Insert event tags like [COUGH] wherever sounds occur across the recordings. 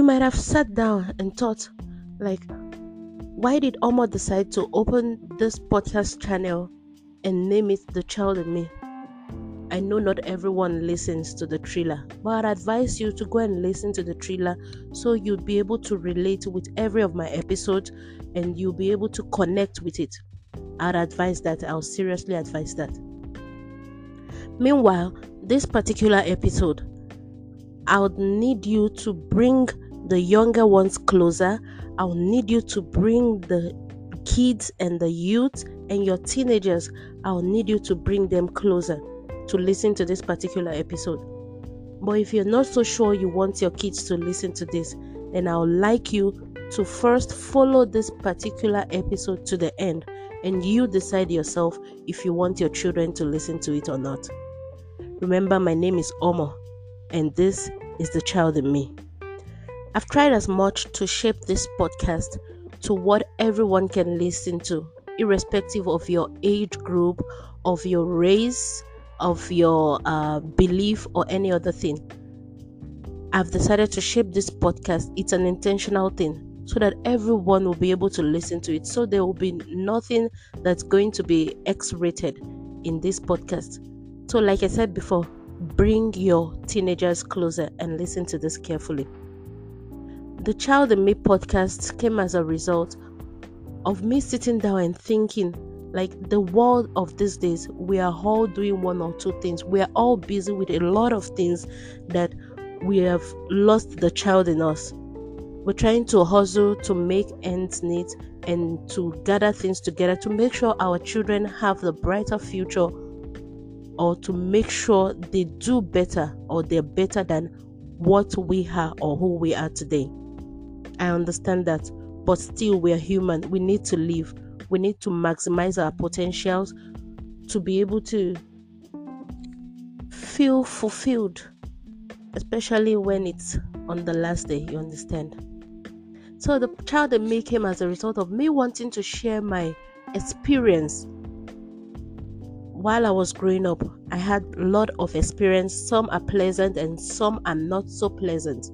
you might have sat down and thought, like, why did Omo decide to open this podcast channel and name it The Child in Me? I know not everyone listens to the thriller, but I'd advise you to go and listen to the thriller so you'll be able to relate with every of my episodes and you'll be able to connect with it. I'd advise that. I'll seriously advise that. Meanwhile, this particular episode, I would need you to bring the younger ones closer. I'll need you to bring the kids and the youth and your teenagers. I'll need you to bring them closer to listen to this particular episode. But if you're not so sure you want your kids to listen to this, then I'll like you to first follow this particular episode to the end and you decide yourself if you want your children to listen to it or not. Remember, my name is Omo, and this is the child in me. I've tried as much to shape this podcast to what everyone can listen to, irrespective of your age group, of your race, of your uh, belief, or any other thing. I've decided to shape this podcast. It's an intentional thing so that everyone will be able to listen to it. So there will be nothing that's going to be X rated in this podcast. So, like I said before, bring your teenagers closer and listen to this carefully. The Child in Me podcast came as a result of me sitting down and thinking like the world of these days, we are all doing one or two things. We are all busy with a lot of things that we have lost the child in us. We're trying to hustle to make ends meet and to gather things together to make sure our children have the brighter future or to make sure they do better or they're better than what we are or who we are today. I understand that, but still, we are human. We need to live. We need to maximize our potentials to be able to feel fulfilled, especially when it's on the last day. You understand? So, the child in me came as a result of me wanting to share my experience while I was growing up, I had a lot of experience. Some are pleasant and some are not so pleasant.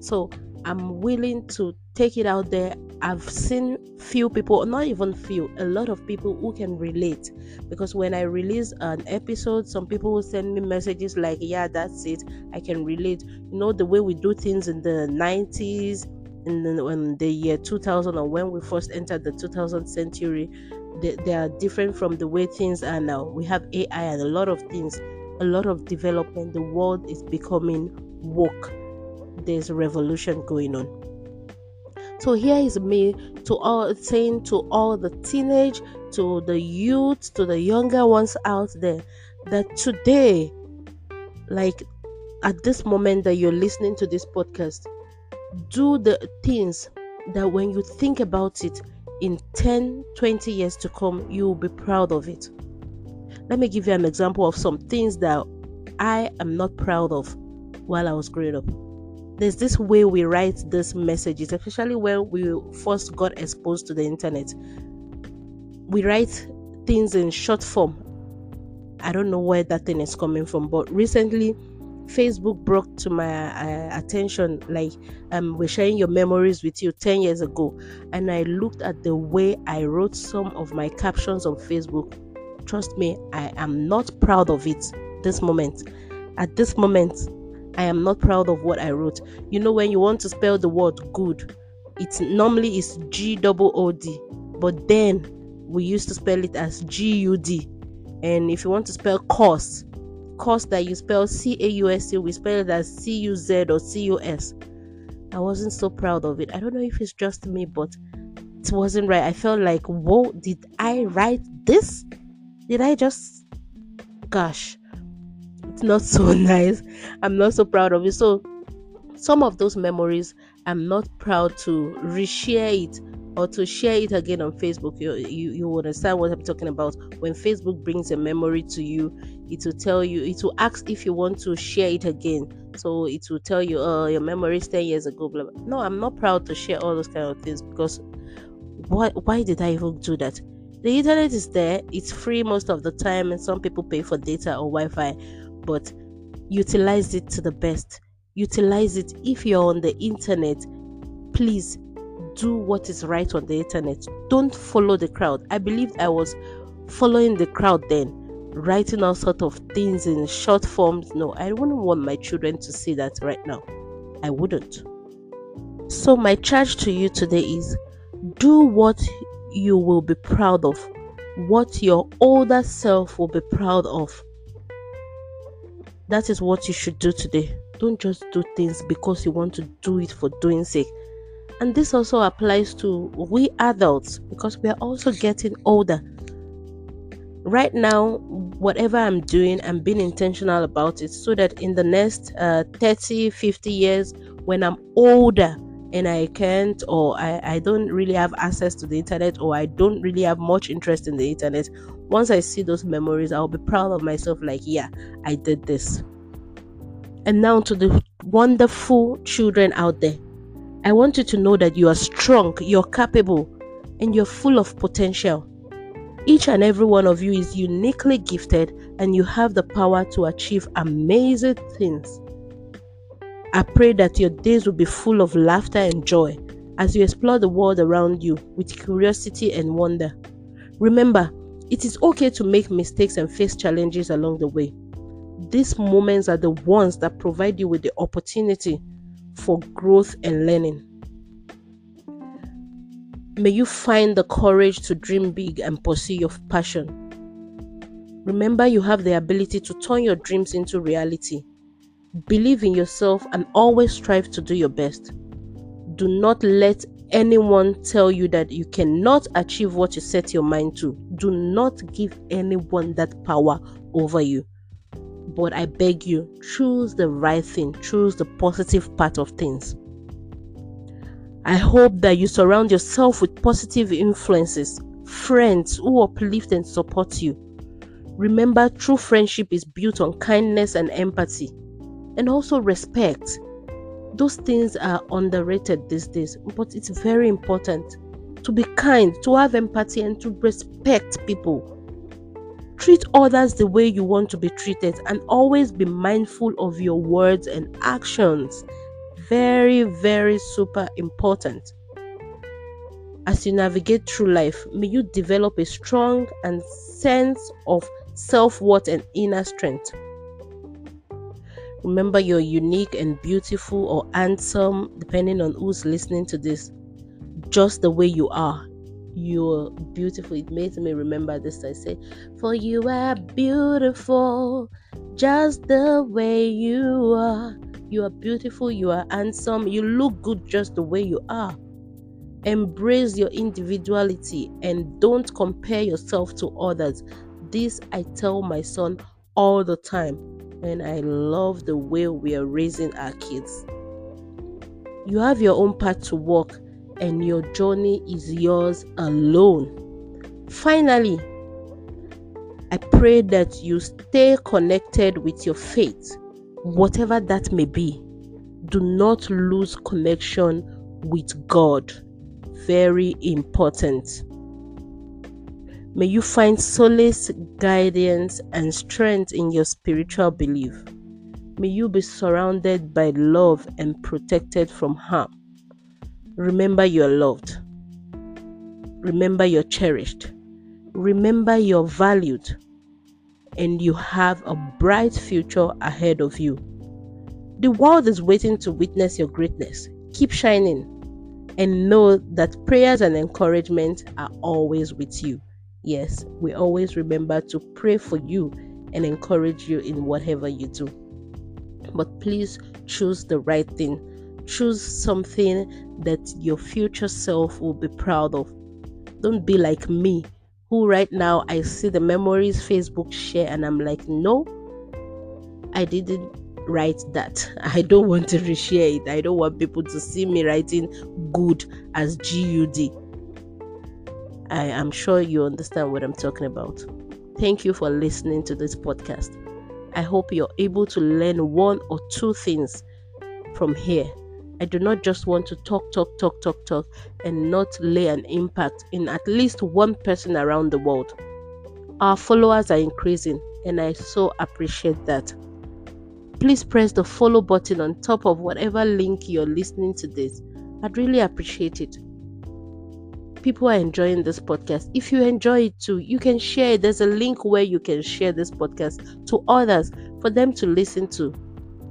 So I'm willing to take it out there. I've seen few people, not even few, a lot of people who can relate. Because when I release an episode, some people will send me messages like, Yeah, that's it. I can relate. You know, the way we do things in the 90s, in the, in the year 2000, or when we first entered the 2000th century, they, they are different from the way things are now. We have AI and a lot of things, a lot of development. The world is becoming woke. There's a revolution going on. So here is me to all saying to all the teenage, to the youth, to the younger ones out there that today, like at this moment that you're listening to this podcast, do the things that when you think about it, in 10, 20 years to come, you will be proud of it. Let me give you an example of some things that I am not proud of while I was growing up. There's this way we write these messages, especially when we first got exposed to the internet. We write things in short form. I don't know where that thing is coming from, but recently Facebook brought to my uh, attention like um we're sharing your memories with you 10 years ago and I looked at the way I wrote some of my captions on Facebook trust me I am not proud of it this moment at this moment I am not proud of what I wrote you know when you want to spell the word good it's normally is G double O D but then we used to spell it as G U D and if you want to spell course course that you spell C A U S E, we spell it as C U Z or C U S. I wasn't so proud of it. I don't know if it's just me, but it wasn't right. I felt like, whoa, did I write this? Did I just, gosh, not so [LAUGHS] nice. I'm not so proud of it. So, some of those memories, I'm not proud to reshare it or to share it again on Facebook. You, you, you understand what I'm talking about. When Facebook brings a memory to you, it will tell you, it will ask if you want to share it again. So it will tell you, oh, your memory is 10 years ago. Blah, blah. No, I'm not proud to share all those kind of things because why, why did I even do that? The internet is there, it's free most of the time, and some people pay for data or Wi Fi, but utilize it to the best. utilize it. If you're on the internet, please do what is right on the internet. Don't follow the crowd. I believe I was following the crowd then, writing all sort of things in short forms. No, I wouldn't want my children to see that right now. I wouldn't. So my charge to you today is do what you will be proud of, what your older self will be proud of. That is what you should do today. Don't just do things because you want to do it for doing sake. And this also applies to we adults because we are also getting older. Right now, whatever I'm doing, I'm being intentional about it so that in the next uh, 30, 50 years, when I'm older and I can't, or I, I don't really have access to the internet, or I don't really have much interest in the internet, once I see those memories, I'll be proud of myself like, yeah, I did this. And now to the wonderful children out there I want you to know that you are strong, you're capable, and you're full of potential. Each and every one of you is uniquely gifted, and you have the power to achieve amazing things. I pray that your days will be full of laughter and joy as you explore the world around you with curiosity and wonder. Remember, it is okay to make mistakes and face challenges along the way. These moments are the ones that provide you with the opportunity for growth and learning. May you find the courage to dream big and pursue your passion. Remember, you have the ability to turn your dreams into reality. Believe in yourself and always strive to do your best. Do not let anyone tell you that you cannot achieve what you set your mind to. Do not give anyone that power over you. But I beg you, choose the right thing, choose the positive part of things. I hope that you surround yourself with positive influences, friends who uplift and support you. Remember, true friendship is built on kindness and empathy, and also respect. Those things are underrated these days, but it's very important to be kind, to have empathy, and to respect people. Treat others the way you want to be treated and always be mindful of your words and actions. Very, very super important. As you navigate through life, may you develop a strong and sense of self worth and inner strength. Remember, you're unique and beautiful or handsome, depending on who's listening to this, just the way you are you're beautiful. It makes me remember this. I say, For you are beautiful, just the way you are. You are beautiful, you are handsome, you look good just the way you are. Embrace your individuality and don't compare yourself to others. This I tell my son all the time, and I love the way we are raising our kids. You have your own path to walk and your journey is yours alone. Finally, I pray that you stay connected with your faith, whatever that may be. Do not lose connection with God. Very important. May you find solace, guidance, and strength in your spiritual belief. May you be surrounded by love and protected from harm. Remember you're loved. Remember you're cherished. Remember you're valued. And you have a bright future ahead of you. The world is waiting to witness your greatness. Keep shining and know that prayers and encouragement are always with you. Yes, we always remember to pray for you and encourage you in whatever you do. But please choose the right thing Choose something that your future self will be proud of. Don't be like me, who right now I see the memories Facebook share and I'm like, no, I didn't write that. [LAUGHS] I don't want to reshare it. I don't want people to see me writing good as G U D. I am sure you understand what I'm talking about. Thank you for listening to this podcast. I hope you're able to learn one or two things from here. I do not just want to talk, talk, talk, talk, talk, and not lay an impact in at least one person around the world. Our followers are increasing, and I so appreciate that. please press the follow button on top of whatever link you're listening to this. I'd really appreciate it. People are enjoying this podcast. If you enjoy it too, you can share it. There's a link where you can share this podcast to others for them to listen to.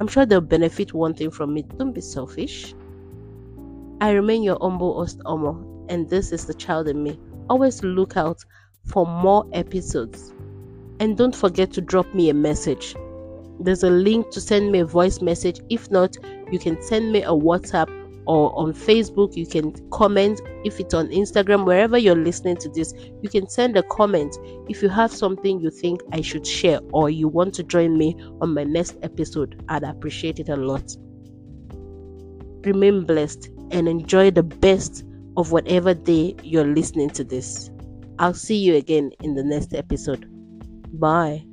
I'm sure they'll benefit one thing from it. Don't be selfish. I remain your humble host, Omo, and this is the child in me. Always look out for more episodes. And don't forget to drop me a message. There's a link to send me a voice message. If not, you can send me a WhatsApp or on Facebook. You can comment if it's on Instagram, wherever you're listening to this. You can send a comment if you have something you think I should share or you want to join me on my next episode. I'd appreciate it a lot. Remain blessed and enjoy the best of whatever day you're listening to this. I'll see you again in the next episode. Bye.